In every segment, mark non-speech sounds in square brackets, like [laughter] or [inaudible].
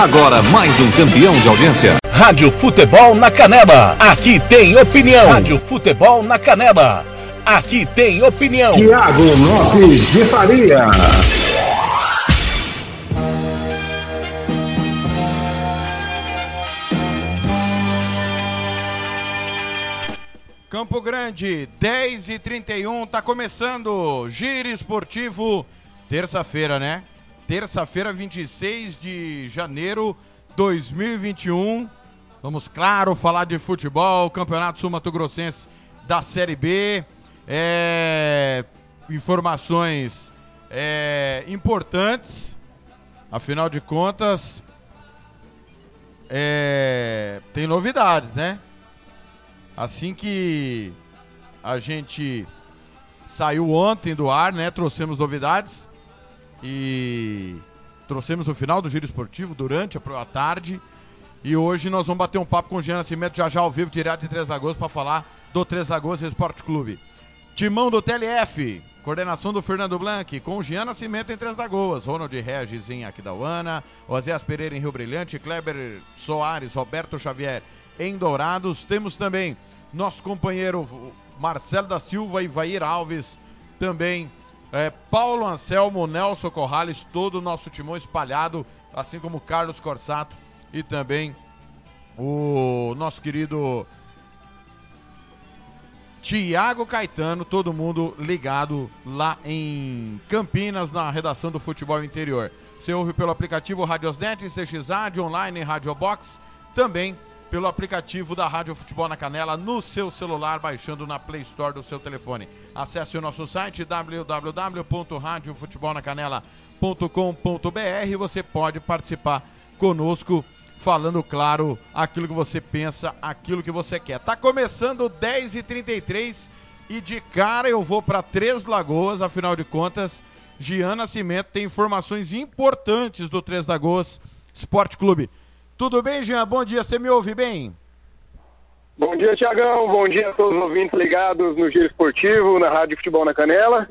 Agora mais um campeão de audiência. Rádio Futebol na Canela. Aqui tem opinião. Rádio Futebol na Canela. Aqui tem opinião. Tiago Lopes de Faria. Campo Grande, 10 e 31 tá começando. Giro Esportivo, terça-feira, né? Terça-feira, 26 de janeiro 2021. Vamos, claro, falar de futebol, Campeonato Sul Mato Grossense da Série B. É, informações é, importantes, afinal de contas, é, tem novidades, né? Assim que a gente saiu ontem do ar, né? Trouxemos novidades e trouxemos o final do giro esportivo durante a tarde. E hoje nós vamos bater um papo com o Jean Nascimento já já ao vivo, direto de Três Lagoas, para falar do Três Lagoas Esporte Clube. Timão do TLF, coordenação do Fernando Blanc, com o Jean Nascimento em Três Lagoas, Ronald Regis em Aquidauana, Oséas Pereira em Rio Brilhante, Kleber Soares, Roberto Xavier em Dourados. Temos também nosso companheiro Marcelo da Silva e Vair Alves, também é, Paulo Anselmo, Nelson Corrales, todo o nosso timão espalhado, assim como Carlos Corsato e também o nosso querido Tiago Caetano, todo mundo ligado lá em Campinas, na redação do Futebol Interior. Você ouve pelo aplicativo Radiosnet, CXAD, online, Radiobox, também pelo aplicativo da Rádio Futebol na Canela no seu celular, baixando na Play Store do seu telefone. Acesse o nosso site www.radiofutebolnacanela.com.br. Você pode participar conosco, falando claro aquilo que você pensa, aquilo que você quer. Tá começando 10h33 e de cara eu vou para Três Lagoas, afinal de contas, Gian Nascimento tem informações importantes do Três Lagoas Esporte Clube. Tudo bem, Jean? Bom dia, você me ouve bem? Bom dia, Tiagão. Bom dia a todos os ouvintes ligados no Giro Esportivo, na Rádio Futebol na Canela.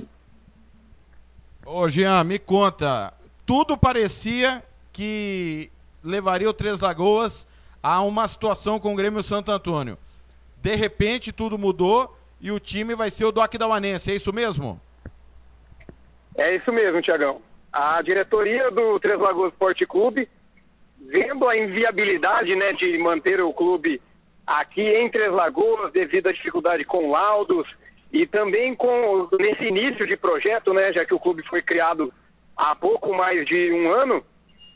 Ô, Jean, me conta. Tudo parecia que levaria o Três Lagoas a uma situação com o Grêmio Santo Antônio. De repente, tudo mudou e o time vai ser o do Aquidauanense, é isso mesmo? É isso mesmo, Tiagão. A diretoria do Três Lagoas Esporte Clube vendo a inviabilidade né, de manter o clube aqui em Três Lagoas devido à dificuldade com laudos e também com nesse início de projeto, né, já que o clube foi criado há pouco mais de um ano,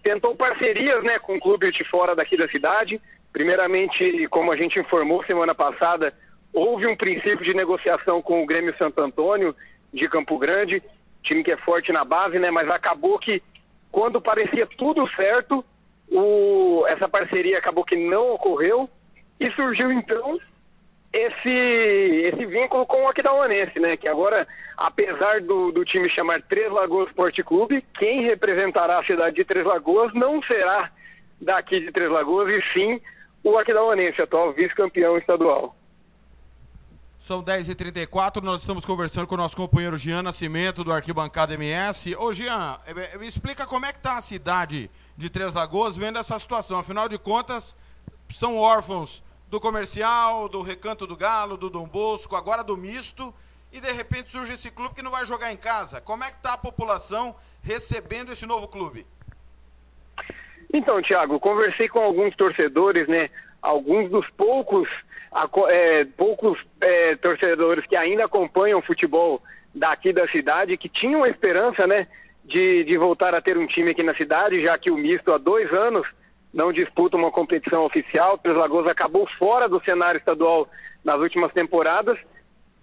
tentou parcerias né, com clubes de fora daqui da cidade. Primeiramente, como a gente informou semana passada, houve um princípio de negociação com o Grêmio Santo Antônio de Campo Grande, time que é forte na base, né, mas acabou que quando parecia tudo certo, o, essa parceria acabou que não ocorreu e surgiu então esse, esse vínculo com o Aquidauanense, né? Que agora, apesar do, do time chamar Três Lagoas Esporte Clube, quem representará a cidade de Três Lagoas não será daqui de Três Lagoas, e sim o Aquidauanense, atual vice-campeão estadual. São 10h34, nós estamos conversando com o nosso companheiro Jean Nascimento, do Arquibancada MS. Ô Jean, eh, me explica como é que está a cidade de Três Lagoas vendo essa situação. Afinal de contas, são órfãos do comercial, do Recanto do Galo, do Dom Bosco, agora do misto, e de repente surge esse clube que não vai jogar em casa. Como é que está a população recebendo esse novo clube? Então, Thiago, conversei com alguns torcedores, né? Alguns dos poucos, é, poucos é, torcedores que ainda acompanham o futebol daqui da cidade, que tinham a esperança, né? de, de voltar a ter um time aqui na cidade, já que o misto há dois anos não disputa uma competição oficial. Três Lagoas acabou fora do cenário estadual nas últimas temporadas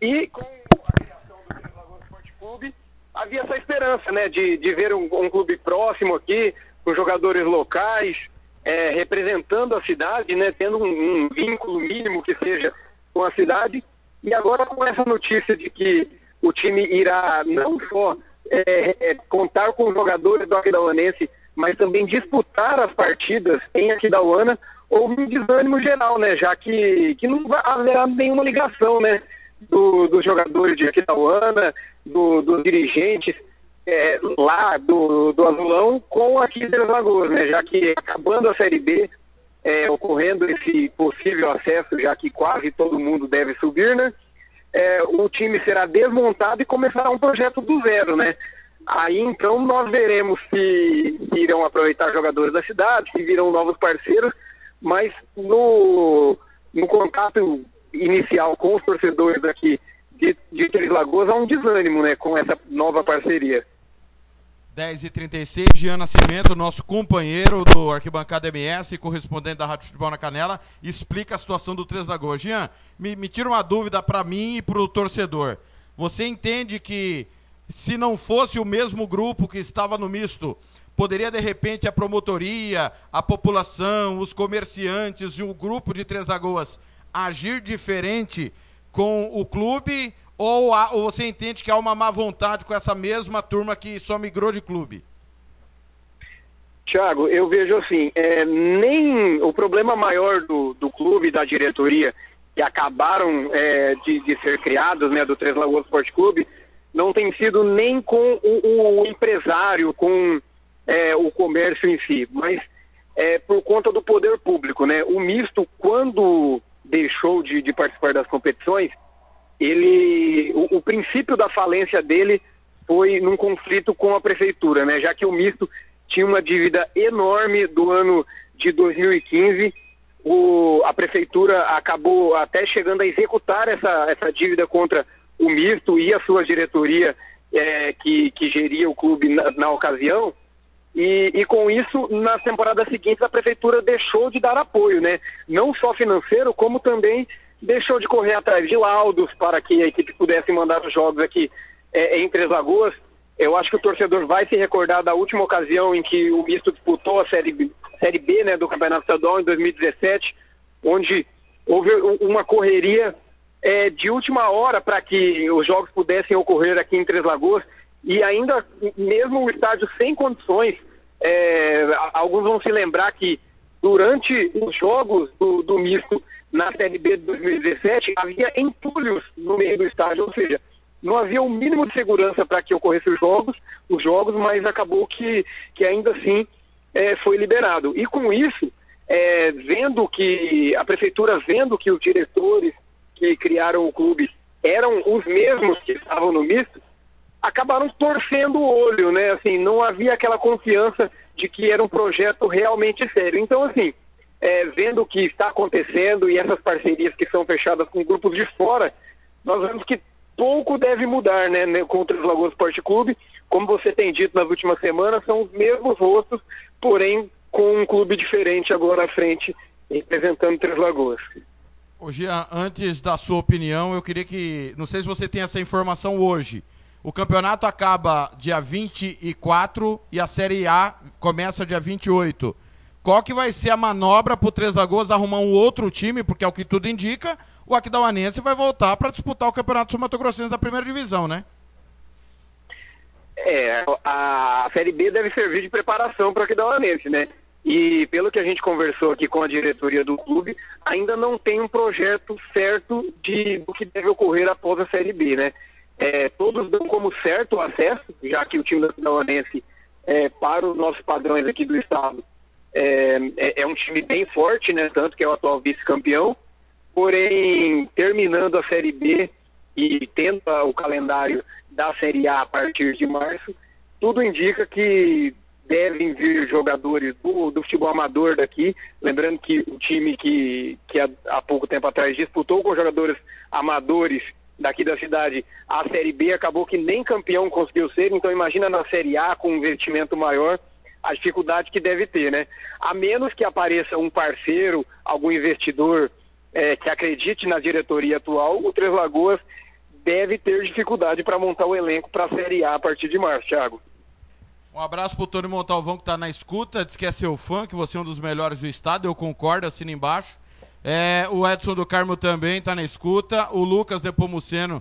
e com a criação do Três Lagoas Esporte Clube havia essa esperança, né, de, de ver um, um clube próximo aqui, com jogadores locais, é, representando a cidade, né, tendo um, um vínculo mínimo que seja com a cidade. E agora com essa notícia de que o time irá não só é, é, contar com os jogadores do Aquidauanense, mas também disputar as partidas em Aquidauana, houve um desânimo geral, né? Já que, que não haverá nenhuma ligação, né? Do, dos jogadores de Aquidauana, do, dos dirigentes, é, lá do, do Azulão com aqui de Lagoas, né? Já que acabando a Série B, é, ocorrendo esse possível acesso, já que quase todo mundo deve subir, né? É, o time será desmontado e começará um projeto do zero, né? Aí então nós veremos se irão aproveitar jogadores da cidade, se virão novos parceiros, mas no, no contato inicial com os torcedores aqui de, de Três Lagoas há um desânimo né, com essa nova parceria. 10h36, Jean Nascimento, nosso companheiro do Arquibancada MS, correspondente da Rádio Futebol na Canela, explica a situação do Três Lagoas. Jean, me, me tira uma dúvida para mim e para o torcedor. Você entende que se não fosse o mesmo grupo que estava no misto, poderia de repente a promotoria, a população, os comerciantes e o grupo de Três Lagoas agir diferente com o clube ou, há, ou você entende que há uma má vontade com essa mesma turma que só migrou de clube? Tiago, eu vejo assim, é, nem o problema maior do, do clube, da diretoria, que acabaram é, de, de, ser criados, né, do Três Lagoas Sport Clube, não tem sido nem com o, o empresário, com é, o comércio em si, mas é, por conta do poder público, né? O misto, quando deixou de, de participar das competições, ele, o, o, princípio da falência dele foi num conflito com a prefeitura, né? Já que o misto tinha uma dívida enorme do ano de 2015, o, a prefeitura acabou até chegando a executar essa, essa dívida contra o misto e a sua diretoria é, que, que geria o clube na, na ocasião. E, e, com isso, nas temporadas seguintes, a prefeitura deixou de dar apoio, né? Não só financeiro, como também deixou de correr atrás de laudos para que a equipe pudesse mandar os jogos aqui é, em Três Lagoas. Eu acho que o torcedor vai se recordar da última ocasião em que o misto disputou a Série B, série B né, do Campeonato Estadual em 2017, onde houve uma correria é, de última hora para que os jogos pudessem ocorrer aqui em Três Lagoas e ainda mesmo o estádio sem condições, é, alguns vão se lembrar que durante os jogos do, do misto na Série B de 2017 havia entulhos no meio do estádio, ou seja, não havia o um mínimo de segurança para que ocorressem os jogos, os jogos, mas acabou que, que ainda assim é, foi liberado. E com isso, é, vendo que a prefeitura vendo que os diretores que criaram o clube eram os mesmos que estavam no misto, acabaram torcendo o olho, né? Assim, não havia aquela confiança de que era um projeto realmente sério. Então, assim, é, vendo o que está acontecendo e essas parcerias que são fechadas com grupos de fora, nós vemos que pouco deve mudar, né, né contra os Lagoas Esporte Clube. Como você tem dito nas últimas semanas, são os mesmos rostos, porém com um clube diferente agora à frente, representando Três Lagoas. Ô Jean, antes da sua opinião, eu queria que. Não sei se você tem essa informação hoje. O campeonato acaba dia 24 e a Série A começa dia 28. Qual que vai ser a manobra para o Três Lagoas arrumar um outro time, porque é o que tudo indica, o Aquidauanense vai voltar para disputar o Campeonato Sul-Mato-Grossense da primeira divisão, né? É, a Série B deve servir de preparação para o Aquidauanense, né? E pelo que a gente conversou aqui com a diretoria do clube, ainda não tem um projeto certo de do que deve ocorrer após a Série B, né? É, todos dão como certo o acesso, já que o time da Cidadãoense, é, para os nossos padrões aqui do estado, é, é, é, um time bem forte, né? Tanto que é o atual vice-campeão. Porém, terminando a Série B e tendo o calendário da Série A a partir de março, tudo indica que devem vir jogadores do, do futebol amador daqui. Lembrando que o time que, que há, há pouco tempo atrás disputou com jogadores amadores daqui da cidade a Série B, acabou que nem campeão conseguiu ser, então imagina na Série A com um investimento maior a dificuldade que deve ter, né? A menos que apareça um parceiro, algum investidor é, que acredite na diretoria atual, o Três Lagoas deve ter dificuldade para montar o elenco para a Série A a partir de março, Thiago. Um abraço pro Tony Montalvão que está na escuta, diz que é seu fã, que você é um dos melhores do estado, eu concordo, assina embaixo. É, o Edson do Carmo também está na escuta, o Lucas Depomuceno,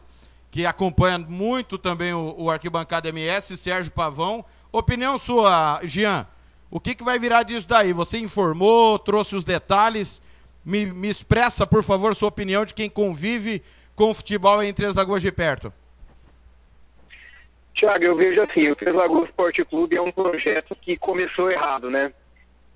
que acompanha muito também o, o Arquibancada MS, Sérgio Pavão. Opinião sua, Jean, o que, que vai virar disso daí? Você informou, trouxe os detalhes, me, me expressa, por favor, sua opinião de quem convive com o futebol em Três Lagoas de perto. Tiago, eu vejo assim, o Três Lagoas Esporte Clube é um projeto que começou errado, né?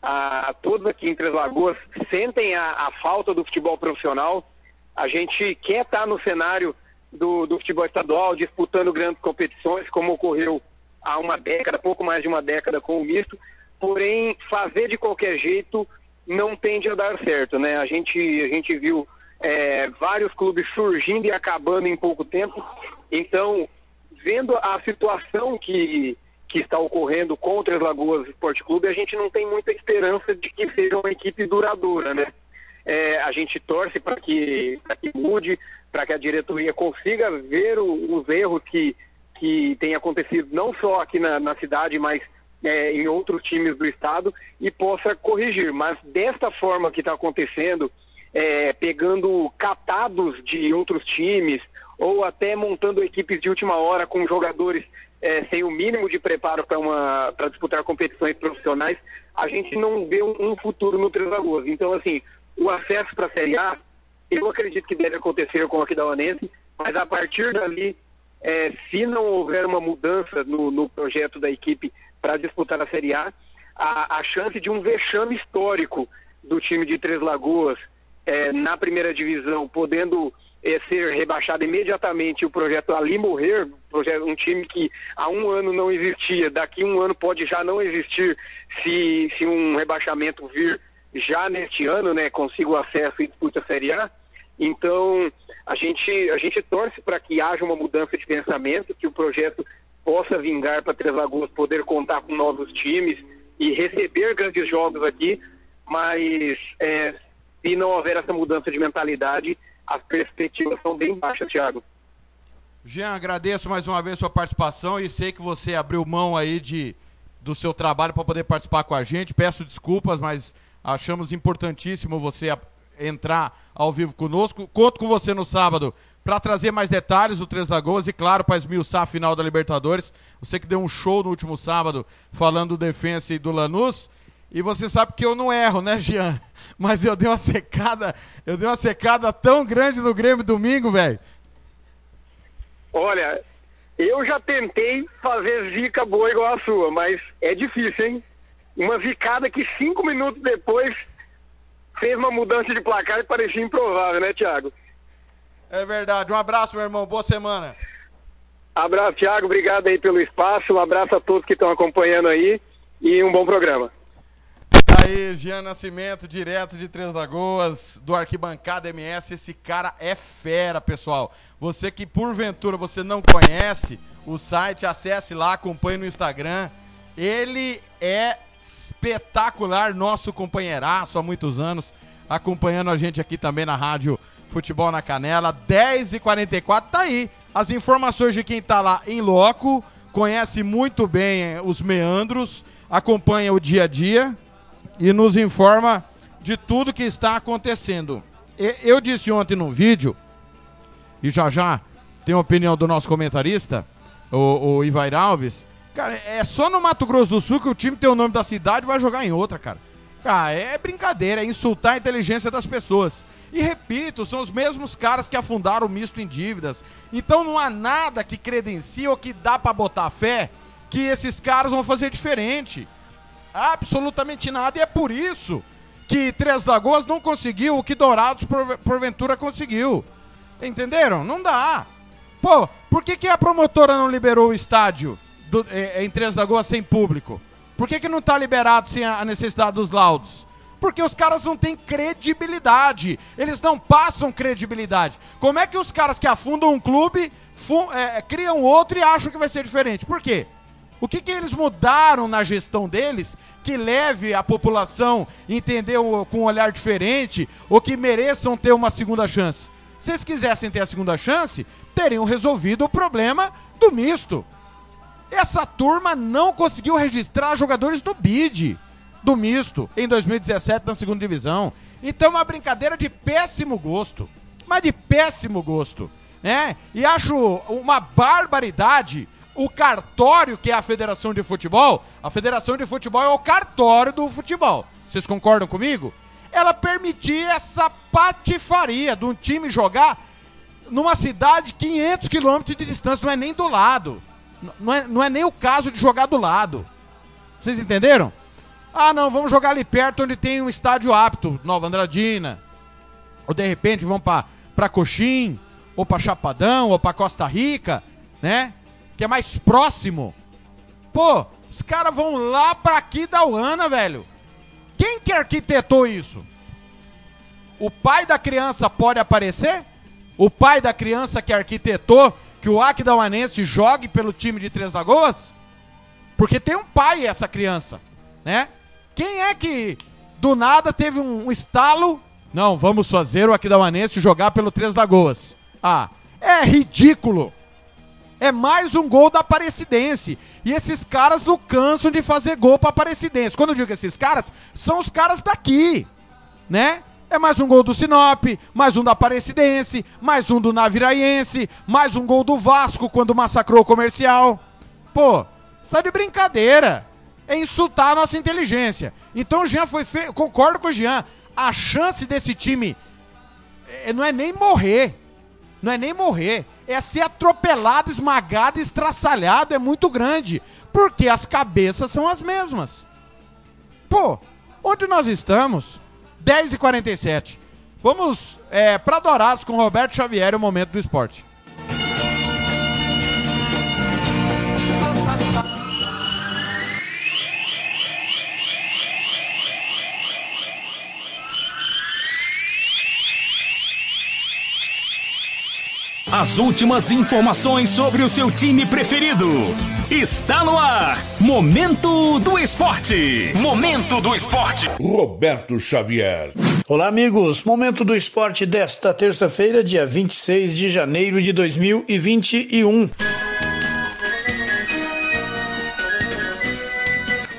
A, todos aqui em Três Lagoas sentem a, a falta do futebol profissional. A gente quer estar no cenário do, do futebol estadual, disputando grandes competições, como ocorreu há uma década, pouco mais de uma década com o misto. Porém, fazer de qualquer jeito não tende a dar certo, né? A gente, a gente viu é, vários clubes surgindo e acabando em pouco tempo. Então, vendo a situação que, que está ocorrendo contra as Lagoas Esporte Clube, a gente não tem muita esperança de que seja uma equipe duradoura, né? É, a gente torce para que, que mude, para que a diretoria consiga ver o, os erros que, que têm acontecido não só aqui na, na cidade, mas é, em outros times do estado e possa corrigir. Mas desta forma que está acontecendo, é, pegando catados de outros times ou até montando equipes de última hora com jogadores é, sem o mínimo de preparo para disputar competições profissionais, a gente não vê um, um futuro no Três Lagoas. Então, assim, o acesso para a Série A, eu acredito que deve acontecer com o Aquidauanense, mas a partir dali, é, se não houver uma mudança no, no projeto da equipe para disputar a Série A, a, a, chance de um vexame histórico do time de Três Lagoas é, na primeira divisão, podendo é, ser rebaixado imediatamente o projeto ali morrer, projeto, um time que há um ano não existia, daqui um ano pode já não existir se, se um rebaixamento vir já neste ano, né, consiga o acesso e disputa a Série A. Então, a gente, a gente torce para que haja uma mudança de pensamento, que o projeto possa vingar para Três Lagoas poder contar com novos times e receber grandes jogos aqui, mas é, se não houver essa mudança de mentalidade, as perspectivas são bem baixas, Thiago. Jean, agradeço mais uma vez sua participação e sei que você abriu mão aí de, do seu trabalho para poder participar com a gente. Peço desculpas, mas achamos importantíssimo você entrar ao vivo conosco. Conto com você no sábado para trazer mais detalhes do Três Lagoas e, claro, para esmiuçar a final da Libertadores. Você que deu um show no último sábado falando do Defensa e do Lanús. E você sabe que eu não erro, né, Jean? [laughs] Mas eu dei uma secada, eu dei uma secada tão grande no Grêmio domingo, velho. Olha, eu já tentei fazer zica boa igual a sua, mas é difícil, hein? Uma zicada que cinco minutos depois fez uma mudança de placar e parecia improvável, né, Thiago? É verdade. Um abraço, meu irmão. Boa semana. Abraço, Thiago. Obrigado aí pelo espaço. Um abraço a todos que estão acompanhando aí e um bom programa aí, Jean Nascimento, direto de Três Lagoas, do Arquibancada MS. Esse cara é fera, pessoal. Você que porventura você não conhece o site, acesse lá, acompanhe no Instagram. Ele é espetacular, nosso companheiraço há muitos anos, acompanhando a gente aqui também na rádio Futebol na Canela. 10h44, tá aí. As informações de quem tá lá em loco, conhece muito bem os meandros, acompanha o dia a dia e nos informa de tudo que está acontecendo. Eu disse ontem no vídeo, e já já tem a opinião do nosso comentarista, o, o Ivair Alves. Cara, é só no Mato Grosso do Sul que o time tem o nome da cidade e vai jogar em outra, cara. Cara, é brincadeira, é insultar a inteligência das pessoas. E repito, são os mesmos caras que afundaram o misto em dívidas. Então não há nada que credencia ou que dá para botar fé que esses caras vão fazer diferente absolutamente nada. E é por isso que Três Lagoas não conseguiu o que Dourados por, porventura conseguiu. Entenderam? Não dá. Pô, por que, que a promotora não liberou o estádio do, é, em Três Lagoas sem público? Por que, que não está liberado sem a necessidade dos laudos? Porque os caras não têm credibilidade. Eles não passam credibilidade. Como é que os caras que afundam um clube é, criam outro e acham que vai ser diferente? Por quê? O que, que eles mudaram na gestão deles que leve a população a entender com um olhar diferente ou que mereçam ter uma segunda chance? Se eles quisessem ter a segunda chance, teriam resolvido o problema do misto. Essa turma não conseguiu registrar jogadores do BID, do misto, em 2017 na segunda divisão. Então é uma brincadeira de péssimo gosto. Mas de péssimo gosto. Né? E acho uma barbaridade o cartório, que é a Federação de Futebol, a Federação de Futebol é o cartório do futebol. Vocês concordam comigo? Ela permitir essa patifaria de um time jogar numa cidade 500 quilômetros de distância, não é nem do lado. Não é, não é nem o caso de jogar do lado. Vocês entenderam? Ah, não, vamos jogar ali perto onde tem um estádio apto, Nova Andradina. Ou de repente vamos para pra Coxim, ou para Chapadão, ou para Costa Rica, né? Que é mais próximo. Pô, os caras vão lá pra aqui da Uana, velho. Quem que arquitetou isso? O pai da criança pode aparecer? O pai da criança que arquitetou que o Aquidauanense jogue pelo time de Três Lagoas? Porque tem um pai essa criança, né? Quem é que do nada teve um, estalo? Não, vamos fazer o Aquidauanense jogar pelo Três Lagoas. Ah, é ridículo. É mais um gol da Aparecidense. E esses caras não cansam de fazer gol pra Aparecidense. Quando eu digo esses caras, são os caras daqui, né? É mais um gol do Sinop, mais um da Aparecidense, mais um do Naviraiense, mais um gol do Vasco quando massacrou o comercial. Pô, tá de brincadeira. É insultar a nossa inteligência. Então o Jean foi feio. Concordo com o Jean. A chance desse time é, não é nem morrer. Não é nem morrer é ser atropelado, esmagado, estraçalhado, é muito grande. Porque as cabeças são as mesmas. Pô, onde nós estamos? 10h47. Vamos é, para Dourados com Roberto Xavier, o momento do esporte. As últimas informações sobre o seu time preferido. Está no ar. Momento do Esporte. Momento do Esporte. Roberto Xavier. Olá, amigos. Momento do Esporte desta terça-feira, dia 26 de janeiro de 2021.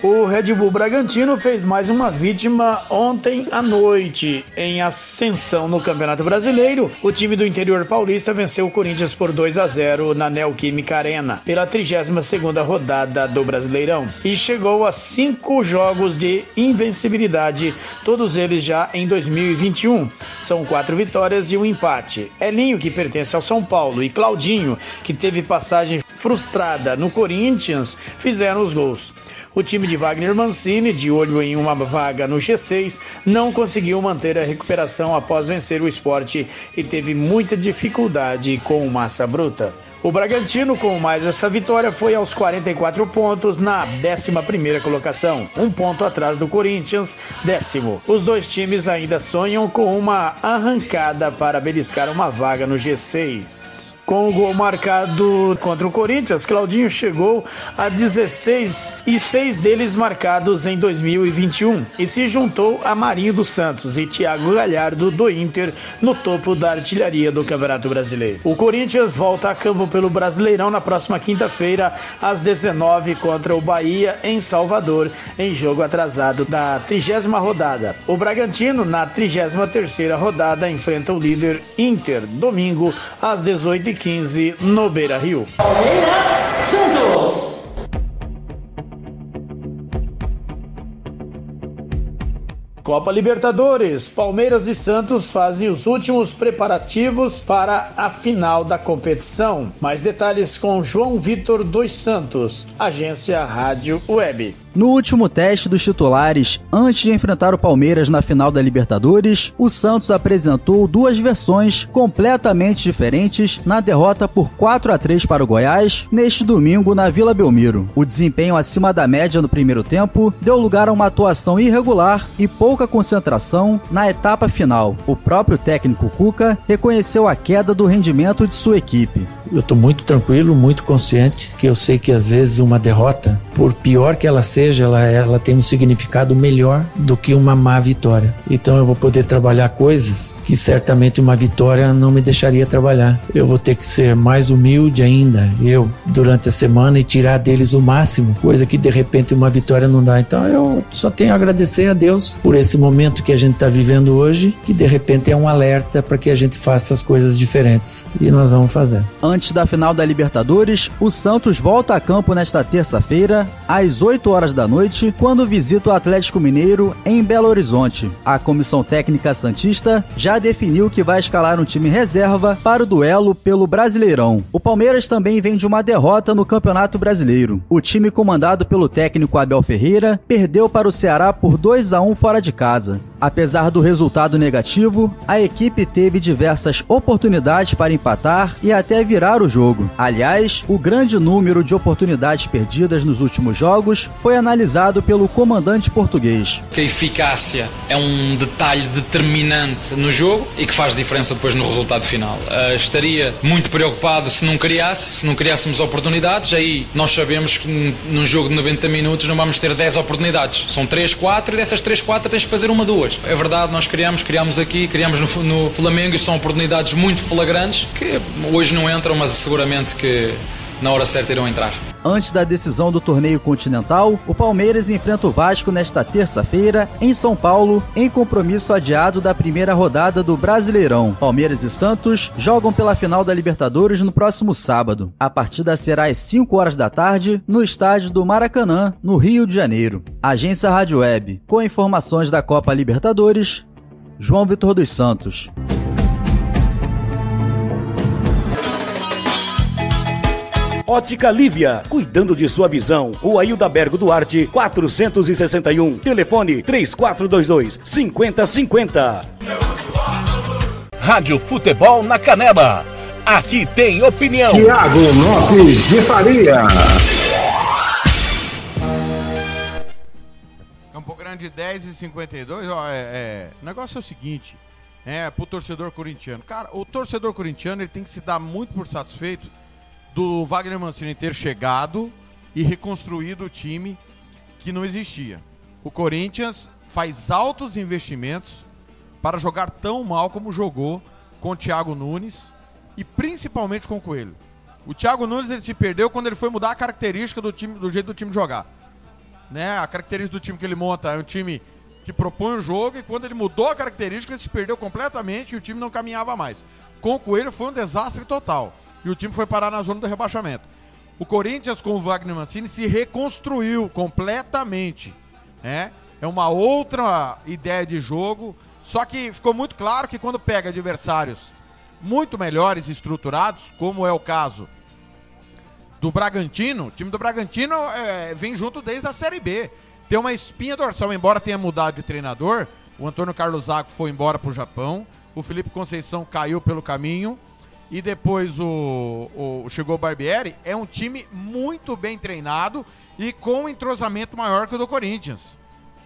O Red Bull Bragantino fez mais uma vítima ontem à noite. Em ascensão no Campeonato Brasileiro, o time do interior paulista venceu o Corinthians por 2 a 0 na Neoquímica Arena, pela 32ª rodada do Brasileirão, e chegou a cinco jogos de invencibilidade, todos eles já em 2021. São quatro vitórias e um empate. Elinho, que pertence ao São Paulo, e Claudinho, que teve passagem frustrada no Corinthians, fizeram os gols. O time de Wagner Mancini, de olho em uma vaga no G6, não conseguiu manter a recuperação após vencer o esporte e teve muita dificuldade com massa bruta. O Bragantino, com mais essa vitória, foi aos 44 pontos na 11 colocação, um ponto atrás do Corinthians, décimo. Os dois times ainda sonham com uma arrancada para beliscar uma vaga no G6. Com o gol marcado contra o Corinthians, Claudinho chegou a 16 e seis deles marcados em 2021 e se juntou a Marinho dos Santos e Thiago Galhardo do Inter no topo da artilharia do Campeonato Brasileiro. O Corinthians volta a campo pelo Brasileirão na próxima quinta-feira às 19 contra o Bahia em Salvador, em jogo atrasado da trigésima rodada. O Bragantino na 33 terceira rodada enfrenta o líder Inter domingo às 18 15 no Beira Rio. Palmeiras Santos. Copa Libertadores. Palmeiras e Santos fazem os últimos preparativos para a final da competição. Mais detalhes com João Vitor dos Santos, agência Rádio Web. No último teste dos titulares, antes de enfrentar o Palmeiras na final da Libertadores, o Santos apresentou duas versões completamente diferentes na derrota por 4 a 3 para o Goiás neste domingo na Vila Belmiro. O desempenho acima da média no primeiro tempo deu lugar a uma atuação irregular e pouca concentração na etapa final. O próprio técnico Cuca reconheceu a queda do rendimento de sua equipe eu estou muito tranquilo, muito consciente que eu sei que às vezes uma derrota, por pior que ela seja, ela, ela tem um significado melhor do que uma má vitória. Então eu vou poder trabalhar coisas que certamente uma vitória não me deixaria trabalhar. Eu vou ter que ser mais humilde ainda, eu, durante a semana e tirar deles o máximo, coisa que de repente uma vitória não dá. Então eu só tenho a agradecer a Deus por esse momento que a gente está vivendo hoje, que de repente é um alerta para que a gente faça as coisas diferentes. E nós vamos fazer Antes da final da Libertadores, o Santos volta a campo nesta terça-feira, às 8 horas da noite, quando visita o Atlético Mineiro em Belo Horizonte. A comissão técnica Santista já definiu que vai escalar um time reserva para o duelo pelo Brasileirão. O Palmeiras também vem de uma derrota no Campeonato Brasileiro. O time comandado pelo técnico Abel Ferreira perdeu para o Ceará por 2 a 1 fora de casa. Apesar do resultado negativo, a equipe teve diversas oportunidades para empatar e até virar o jogo. Aliás, o grande número de oportunidades perdidas nos últimos jogos foi analisado pelo comandante português. Que a eficácia é um detalhe determinante no jogo e que faz diferença depois no resultado final. Uh, estaria muito preocupado se não criasse, se não criássemos oportunidades, aí nós sabemos que num jogo de 90 minutos não vamos ter 10 oportunidades. São 3, 4 e dessas 3, 4 tens de fazer uma, duas. É verdade, nós criamos, criamos aqui, criamos no, no Flamengo e são oportunidades muito flagrantes que hoje não entram, mas seguramente que na hora certa irão entrar. Antes da decisão do torneio continental, o Palmeiras enfrenta o Vasco nesta terça-feira, em São Paulo, em compromisso adiado da primeira rodada do Brasileirão. Palmeiras e Santos jogam pela final da Libertadores no próximo sábado. A partida será às 5 horas da tarde, no estádio do Maracanã, no Rio de Janeiro. Agência Rádio Web, com informações da Copa Libertadores, João Vitor dos Santos. Ótica Lívia, cuidando de sua visão. Rua Hilda Bergo Duarte, 461. Telefone 3422 5050. Rádio Futebol na Canela. Aqui tem opinião. Tiago Lopes de Faria. Campo Grande 10 e 52. Ó, é, é, o negócio é o seguinte: é, pro torcedor corintiano. Cara, o torcedor corintiano ele tem que se dar muito por satisfeito do Wagner Mancini ter chegado e reconstruído o time que não existia. O Corinthians faz altos investimentos para jogar tão mal como jogou com o Thiago Nunes e principalmente com o Coelho. O Thiago Nunes ele se perdeu quando ele foi mudar a característica do time, do jeito do time jogar. Né? A característica do time que ele monta é um time que propõe o jogo e quando ele mudou a característica ele se perdeu completamente e o time não caminhava mais. Com o Coelho foi um desastre total e o time foi parar na zona do rebaixamento. O Corinthians com o Wagner Mancini se reconstruiu completamente, né? É uma outra ideia de jogo, só que ficou muito claro que quando pega adversários muito melhores estruturados, como é o caso do Bragantino, o time do Bragantino é, vem junto desde a Série B. Tem uma espinha dorsal, embora tenha mudado de treinador, o Antônio Carlos Zago foi embora para o Japão, o Felipe Conceição caiu pelo caminho, e depois o, o, chegou o Barbieri, é um time muito bem treinado e com um entrosamento maior que o do Corinthians.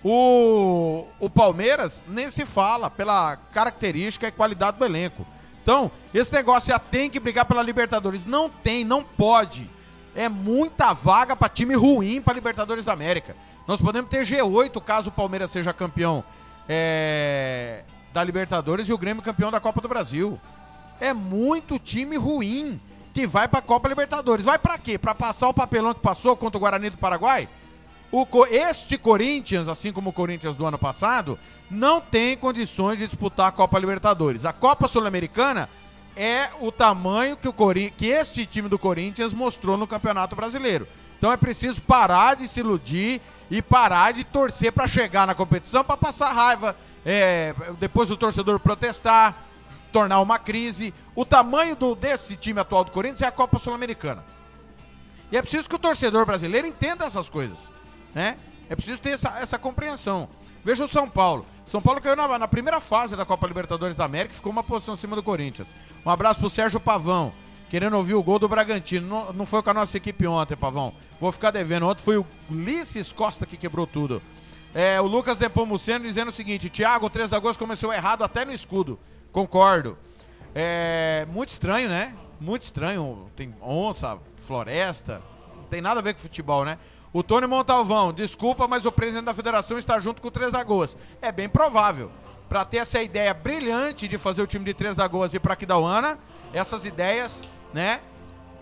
O, o Palmeiras nem se fala pela característica e qualidade do elenco. Então, esse negócio já tem que brigar pela Libertadores. Não tem, não pode. É muita vaga para time ruim para Libertadores da América. Nós podemos ter G8 caso o Palmeiras seja campeão é, da Libertadores e o Grêmio campeão da Copa do Brasil é muito time ruim que vai para a Copa Libertadores. Vai para quê? Para passar o papelão que passou contra o Guarani do Paraguai? O, este Corinthians, assim como o Corinthians do ano passado, não tem condições de disputar a Copa Libertadores. A Copa Sul-Americana é o tamanho que, o que este time do Corinthians mostrou no Campeonato Brasileiro. Então é preciso parar de se iludir e parar de torcer para chegar na competição para passar raiva, é, depois do torcedor protestar, tornar uma crise. O tamanho do, desse time atual do Corinthians é a Copa Sul-Americana. E é preciso que o torcedor brasileiro entenda essas coisas. Né? É preciso ter essa, essa compreensão. Veja o São Paulo. São Paulo caiu na, na, primeira fase da Copa Libertadores da América, ficou uma posição acima do Corinthians. Um abraço pro Sérgio Pavão, querendo ouvir o gol do Bragantino. Não, não foi com a nossa equipe ontem, Pavão. Vou ficar devendo. Ontem foi o Ulisses Costa que quebrou tudo. É, o Lucas Depomuceno dizendo o seguinte: Thiago, o 3 de agosto começou errado até no escudo. Concordo. É muito estranho, né? Muito estranho. Tem onça, floresta. Não tem nada a ver com futebol, né? O Tony Montalvão, desculpa, mas o presidente da federação está junto com o 3 da Goas. É bem provável. Para ter essa ideia brilhante de fazer o time de 3 da Goas ir para Aquidauana, essas ideias, né?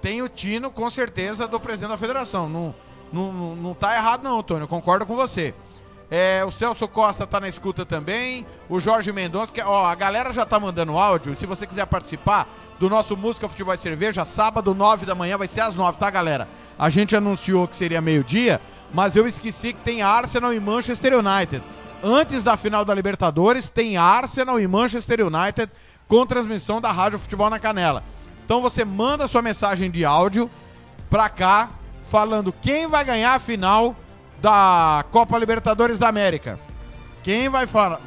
Tem o tino, com certeza, do presidente da federação. Não, não, não tá errado, não, Tony. Eu concordo com você. É, o Celso Costa tá na escuta também. O Jorge Mendonça, que, ó, a galera já tá mandando áudio. Se você quiser participar do nosso Música Futebol e Cerveja, sábado, 9 da manhã, vai ser às 9, tá, galera? A gente anunciou que seria meio-dia, mas eu esqueci que tem Arsenal e Manchester United. Antes da final da Libertadores, tem Arsenal e Manchester United com transmissão da Rádio Futebol na Canela. Então você manda sua mensagem de áudio pra cá, falando quem vai ganhar a final da Copa Libertadores da América. Quem vai falar?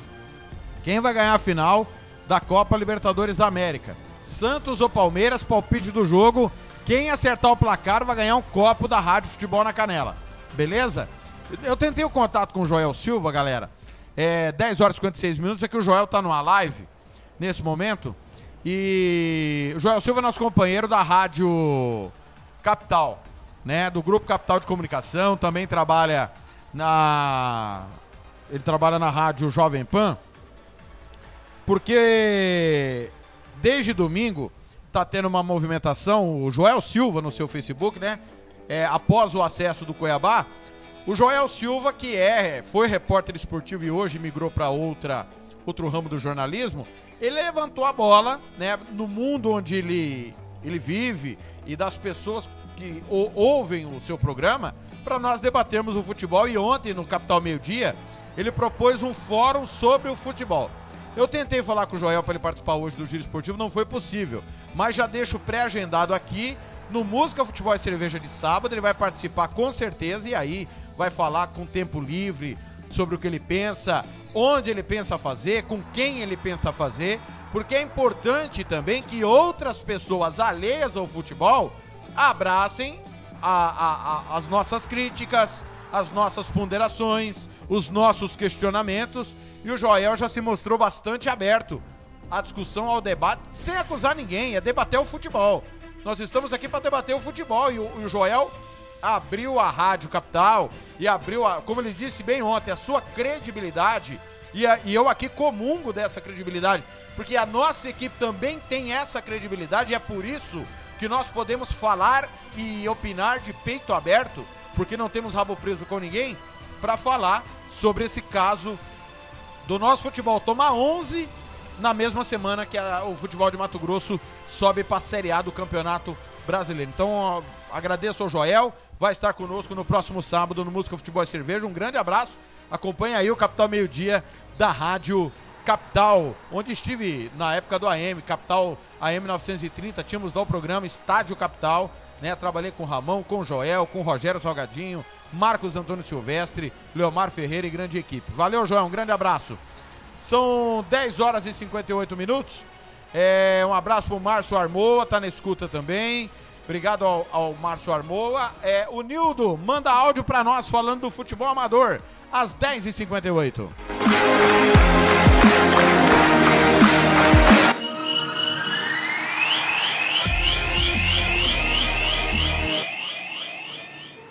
Quem vai ganhar a final da Copa Libertadores da América? Santos ou Palmeiras, palpite do jogo. Quem acertar o placar vai ganhar um copo da Rádio Futebol na Canela. Beleza? Eu tentei o contato com o Joel Silva, galera. É 10 horas e 56 minutos. É que o Joel tá numa live nesse momento. E o Joel Silva é nosso companheiro da Rádio Capital né, do Grupo Capital de Comunicação, também trabalha na ele trabalha na rádio Jovem Pan. Porque desde domingo tá tendo uma movimentação, o Joel Silva no seu Facebook, né? É, após o acesso do Cuiabá, o Joel Silva, que é foi repórter esportivo e hoje migrou para outra outro ramo do jornalismo, ele levantou a bola, né, no mundo onde ele ele vive e das pessoas que ouvem o seu programa para nós debatermos o futebol. E ontem, no Capital Meio Dia, ele propôs um fórum sobre o futebol. Eu tentei falar com o Joel para ele participar hoje do Giro Esportivo, não foi possível. Mas já deixo pré-agendado aqui no Música, Futebol e Cerveja de sábado. Ele vai participar com certeza e aí vai falar com tempo livre sobre o que ele pensa, onde ele pensa fazer, com quem ele pensa fazer, porque é importante também que outras pessoas alheias ao futebol abracem a, a, a, as nossas críticas, as nossas ponderações, os nossos questionamentos. E o Joel já se mostrou bastante aberto à discussão, ao debate, sem acusar ninguém, é debater o futebol. Nós estamos aqui para debater o futebol e o, o Joel abriu a Rádio Capital e abriu, a, como ele disse bem ontem, a sua credibilidade. E, a, e, eu aqui comungo dessa credibilidade, porque a nossa equipe também tem essa credibilidade e é por isso que nós podemos falar e opinar de peito aberto, porque não temos rabo preso com ninguém, para falar sobre esse caso do nosso futebol. Tomar 11 na mesma semana que a, o futebol de Mato Grosso sobe para a Série A do Campeonato Brasileiro. Então, ó, agradeço ao Joel, vai estar conosco no próximo sábado no Música Futebol e Cerveja. Um grande abraço. Acompanhe aí o Capital Meio Dia da Rádio Capital, onde estive na época do AM, Capital AM 930, tínhamos lá o programa Estádio Capital, né? Trabalhei com Ramão, com Joel, com Rogério Salgadinho, Marcos Antônio Silvestre, Leomar Ferreira e grande equipe. Valeu, Joel, um grande abraço. São 10 horas e 58 minutos. É, um abraço pro Márcio Armoa, tá na escuta também. Obrigado ao, ao Márcio Armoa. É, o Nildo manda áudio para nós falando do futebol amador, às 10h58.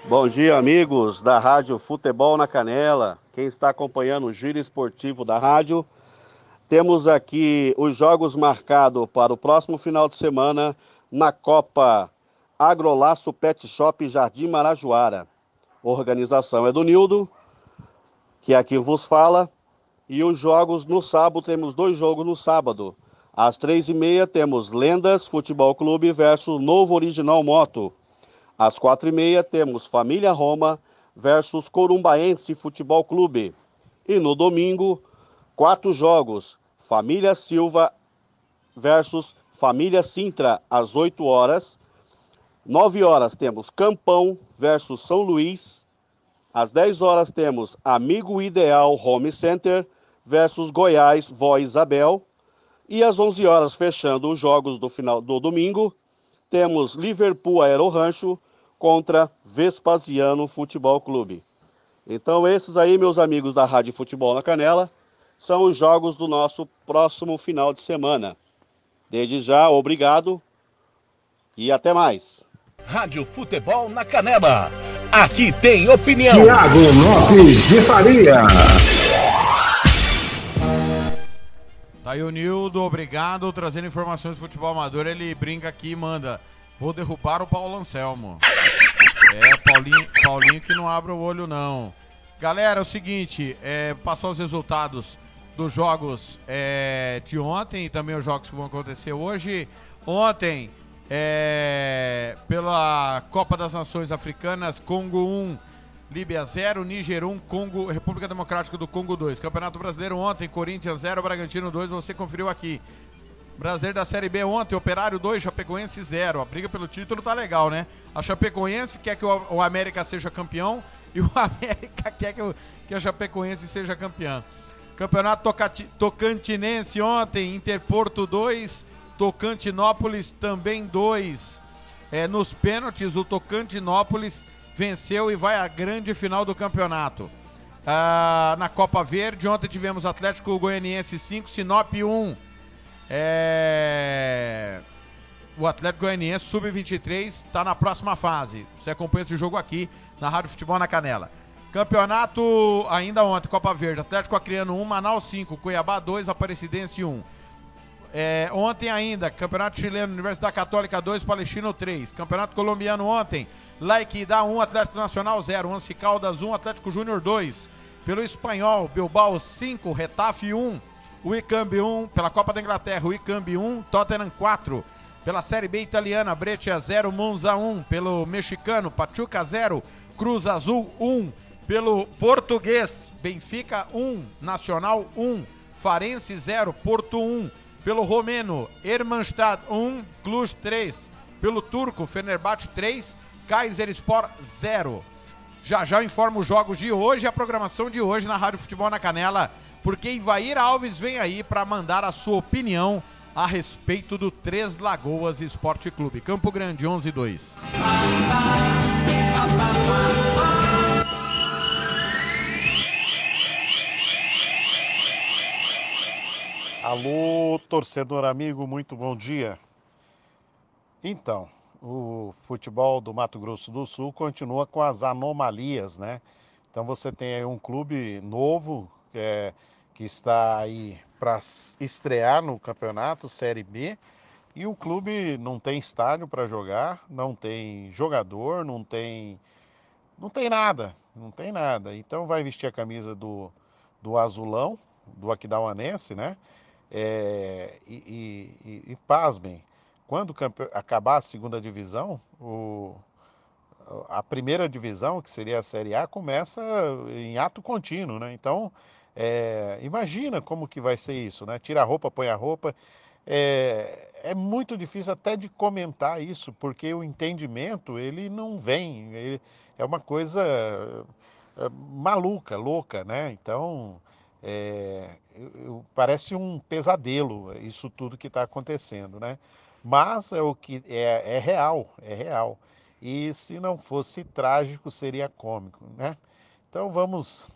Bom dia, amigos da Rádio Futebol na Canela. Quem está acompanhando o giro esportivo da rádio, temos aqui os jogos marcados para o próximo final de semana na Copa Agrolaço Pet Shop Jardim Marajoara. Organização é do Nildo, que aqui vos fala. E os jogos no sábado, temos dois jogos no sábado. Às três e meia temos Lendas Futebol Clube versus Novo Original Moto. Às quatro e meia temos Família Roma versus Corumbaense Futebol Clube. E no domingo, quatro jogos. Família Silva versus Família Sintra, às 8 horas. 9 horas temos Campão versus São Luís. Às 10 horas temos Amigo Ideal Home Center versus Goiás Vó Isabel. E às 11 horas, fechando os jogos do final do domingo, temos Liverpool Aero Rancho contra Vespasiano Futebol Clube. Então, esses aí, meus amigos da Rádio Futebol na Canela, são os jogos do nosso próximo final de semana. Desde já, obrigado e até mais. Rádio Futebol na Canela. Aqui tem opinião. Tiago Lopes de Faria. Tá aí o Nildo, obrigado, trazendo informações do futebol amador. Ele brinca aqui e manda. Vou derrubar o Paulo Anselmo. É, Paulinho, Paulinho que não abre o olho, não. Galera, é o seguinte, é, passar os resultados dos jogos é, de ontem e também os jogos que vão acontecer hoje. Ontem, é, pela Copa das Nações Africanas, Congo 1, Líbia 0, Níger 1, Congo, República Democrática do Congo 2. Campeonato Brasileiro ontem, Corinthians 0, Bragantino 2, você conferiu aqui. Brasileiro da Série B ontem, Operário 2, Chapecoense 0. A briga pelo título tá legal, né? A Chapecoense quer que o, América seja campeão [laughs] e o América quer que, o, que a Chapecoense seja campeã. Campeonato Tocati, Tocantinense ontem, Interporto 2, Tocantinópolis também 2. É, nos pênaltis, o Tocantinópolis venceu e vai à grande final do campeonato. Ah, na Copa Verde, ontem tivemos Atlético Goianiense 5, Sinop 1. É... O Atlético Goianiense Sub-23 está na próxima fase. Você acompanha esse jogo aqui na Rádio Futebol na Canela. Campeonato ainda ontem, Copa Verde, Atlético Acreano 1, Manaus 5, Cuiabá 2, Aparecidense 1. É, ontem ainda, Campeonato Chileno, Universidade Católica 2, Palestino 3. Campeonato Colombiano ontem, Laiquidá 1, Atlético Nacional 0, Anci Caldas 1, Atlético Júnior 2. Pelo Espanhol, Bilbao 5, Retafe 1, Wicambi 1. Pela Copa da Inglaterra, Wicambi 1, Tottenham 4. Pela Série B italiana, Breccia 0, Monza 1. Pelo mexicano, Pachuca 0, Cruz Azul 1. Pelo português, Benfica 1, Nacional 1, Farense 0, Porto 1. Pelo romeno, Hermannstadt 1, Cluj 3. Pelo turco, Fenerbahçe 3, Kayserispor 0. Já já eu informo os jogos de hoje e a programação de hoje na Rádio Futebol na Canela, porque Ivair Alves vem aí para mandar a sua opinião a respeito do Três Lagoas Esporte Clube. Campo Grande 11 2. Alô, torcedor amigo, muito bom dia. Então, o futebol do Mato Grosso do Sul continua com as anomalias, né? Então você tem aí um clube novo é, que está aí para estrear no campeonato Série B e o clube não tem estádio para jogar, não tem jogador, não tem não tem nada, não tem nada. Então vai vestir a camisa do, do azulão, do Aquidauanense, né? É, e, e, e, e pasmem, quando acabar a segunda divisão, o, a primeira divisão, que seria a Série A, começa em ato contínuo, né? Então, é, imagina como que vai ser isso, né? Tira a roupa, põe a roupa. É, é muito difícil até de comentar isso, porque o entendimento, ele não vem, ele é uma coisa é, maluca, louca, né? Então, é, parece um pesadelo isso tudo que está acontecendo, né? Mas é o que é, é real, é real. E se não fosse trágico, seria cômico, né? Então vamos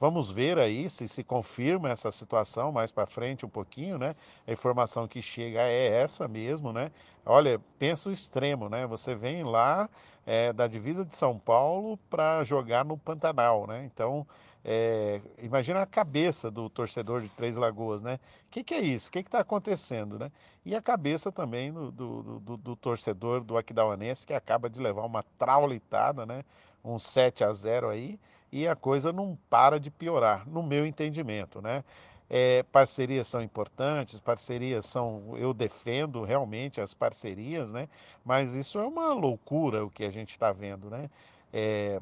vamos ver aí se se confirma essa situação mais para frente um pouquinho, né? A informação que chega é essa mesmo, né? Olha, pensa o extremo, né? Você vem lá é, da divisa de São Paulo para jogar no Pantanal, né? Então é, imagina a cabeça do torcedor de Três Lagoas, né? O que, que, é isso? O que está acontecendo, né? E a cabeça também do, do, do, do torcedor do Aquidauanense, que acaba de levar uma traulitada, né? Um 7 a 0 aí, e a coisa não para de piorar, no meu entendimento, né? É, parcerias são importantes, parcerias são. Eu defendo realmente as parcerias, né? Mas isso é uma loucura o que a gente está vendo, né? É,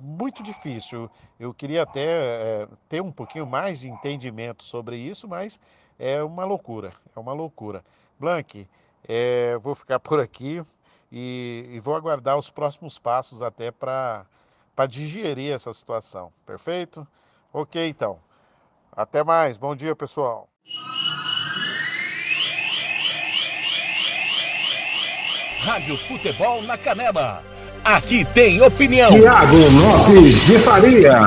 muito difícil. Eu queria até é, ter um pouquinho mais de entendimento sobre isso, mas é uma loucura, é uma loucura. Blank, é, vou ficar por aqui e, e, vou aguardar os próximos passos até para digerir essa situação. Perfeito? Ok, então. Até mais. Bom dia, pessoal. Rádio Futebol na Canela Aqui tem opinião. Tiago Lopes de Faria.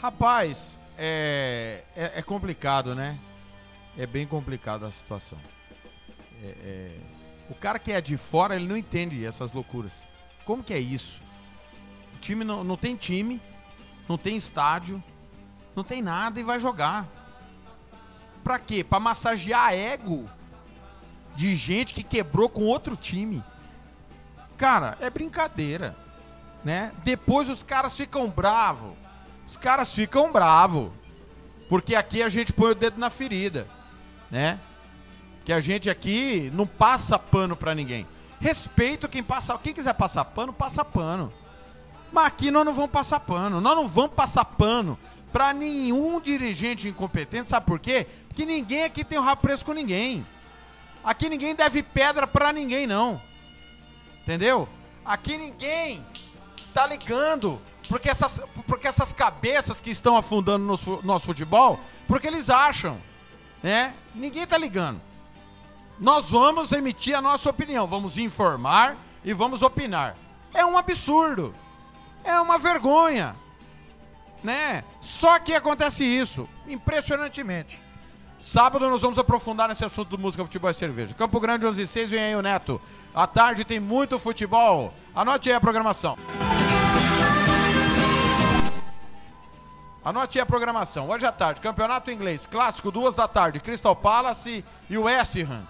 Rapaz, é, é, é, complicado, né? É bem complicado a situação. É, é, o cara que é de fora, ele não entende essas loucuras. Como que é isso? O time não, não tem time, não tem estádio, não tem nada e vai jogar. Pra quê? Pra massagear ego de gente que quebrou com outro time. Cara, é brincadeira. né? Depois os caras ficam bravos. Os caras ficam bravos. Porque aqui a gente põe o dedo na ferida, né? Que a gente aqui não passa pano pra ninguém. Respeito quem passa, quem quiser passar pano, passa pano. Mas aqui nós não vamos passar pano. Nós não vamos passar pano pra nenhum dirigente incompetente, sabe por quê? Porque ninguém aqui tem o rabo preso com ninguém. Aqui ninguém deve pedra pra ninguém não. Entendeu? Aqui ninguém tá ligando porque essas, porque essas cabeças que estão afundando no nosso, nosso futebol, porque eles acham, né? Ninguém tá ligando. Nós vamos emitir a nossa opinião, vamos informar e vamos opinar. É um absurdo. É uma vergonha. Né? Só que acontece isso, impressionantemente. Sábado nós vamos aprofundar nesse assunto do música, futebol e cerveja. Campo Grande 11 e 6, vem aí o Neto. À tarde tem muito futebol. Anote aí a programação. Anote aí a programação. Hoje à tarde, Campeonato Inglês, Clássico, duas da tarde, Crystal Palace e West Ham.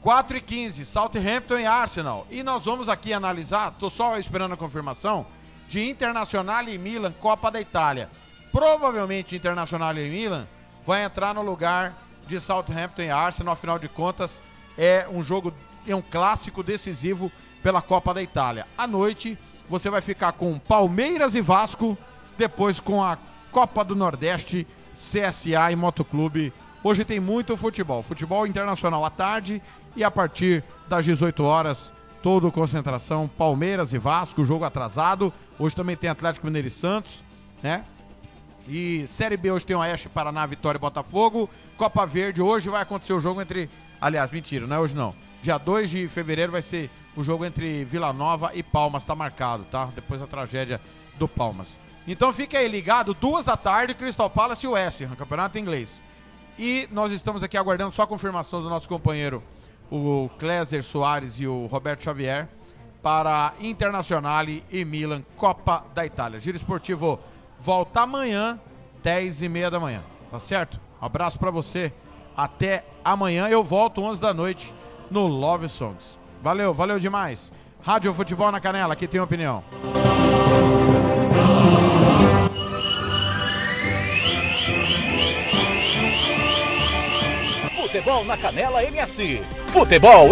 4 e 15, Southampton e Arsenal. E nós vamos aqui analisar, tô só esperando a confirmação, de Internacional e Milan, Copa da Itália. Provavelmente Internacional e Milan vai entrar no lugar de Southampton e Arsenal, afinal de contas, é um jogo, é um clássico decisivo pela Copa da Itália. À noite, você vai ficar com Palmeiras e Vasco, depois com a Copa do Nordeste, CSA e Motoclube. Hoje tem muito futebol, futebol internacional à tarde e a partir das 18 horas, todo concentração, Palmeiras e Vasco, jogo atrasado. Hoje também tem Atlético Mineiro e Santos, né? E Série B hoje tem Oeste, Paraná, Vitória e Botafogo. Copa Verde, hoje vai acontecer o jogo entre. Aliás, mentira, não é hoje não. Dia 2 de fevereiro vai ser o jogo entre Vila Nova e Palmas, tá marcado, tá? Depois da tragédia do Palmas. Então fique aí ligado, duas da tarde, Crystal Palace e West Ham, campeonato inglês. E nós estamos aqui aguardando só a confirmação do nosso companheiro, o Cléser Soares e o Roberto Xavier, para Internacional e Milan, Copa da Itália. Giro Esportivo volta amanhã, 10 e meia da manhã, tá certo? Um abraço para você, até amanhã. Eu volto 11 da noite no Love Songs. Valeu, valeu demais. Rádio Futebol na Canela, aqui tem opinião. Futebol na Canela MS. Futebol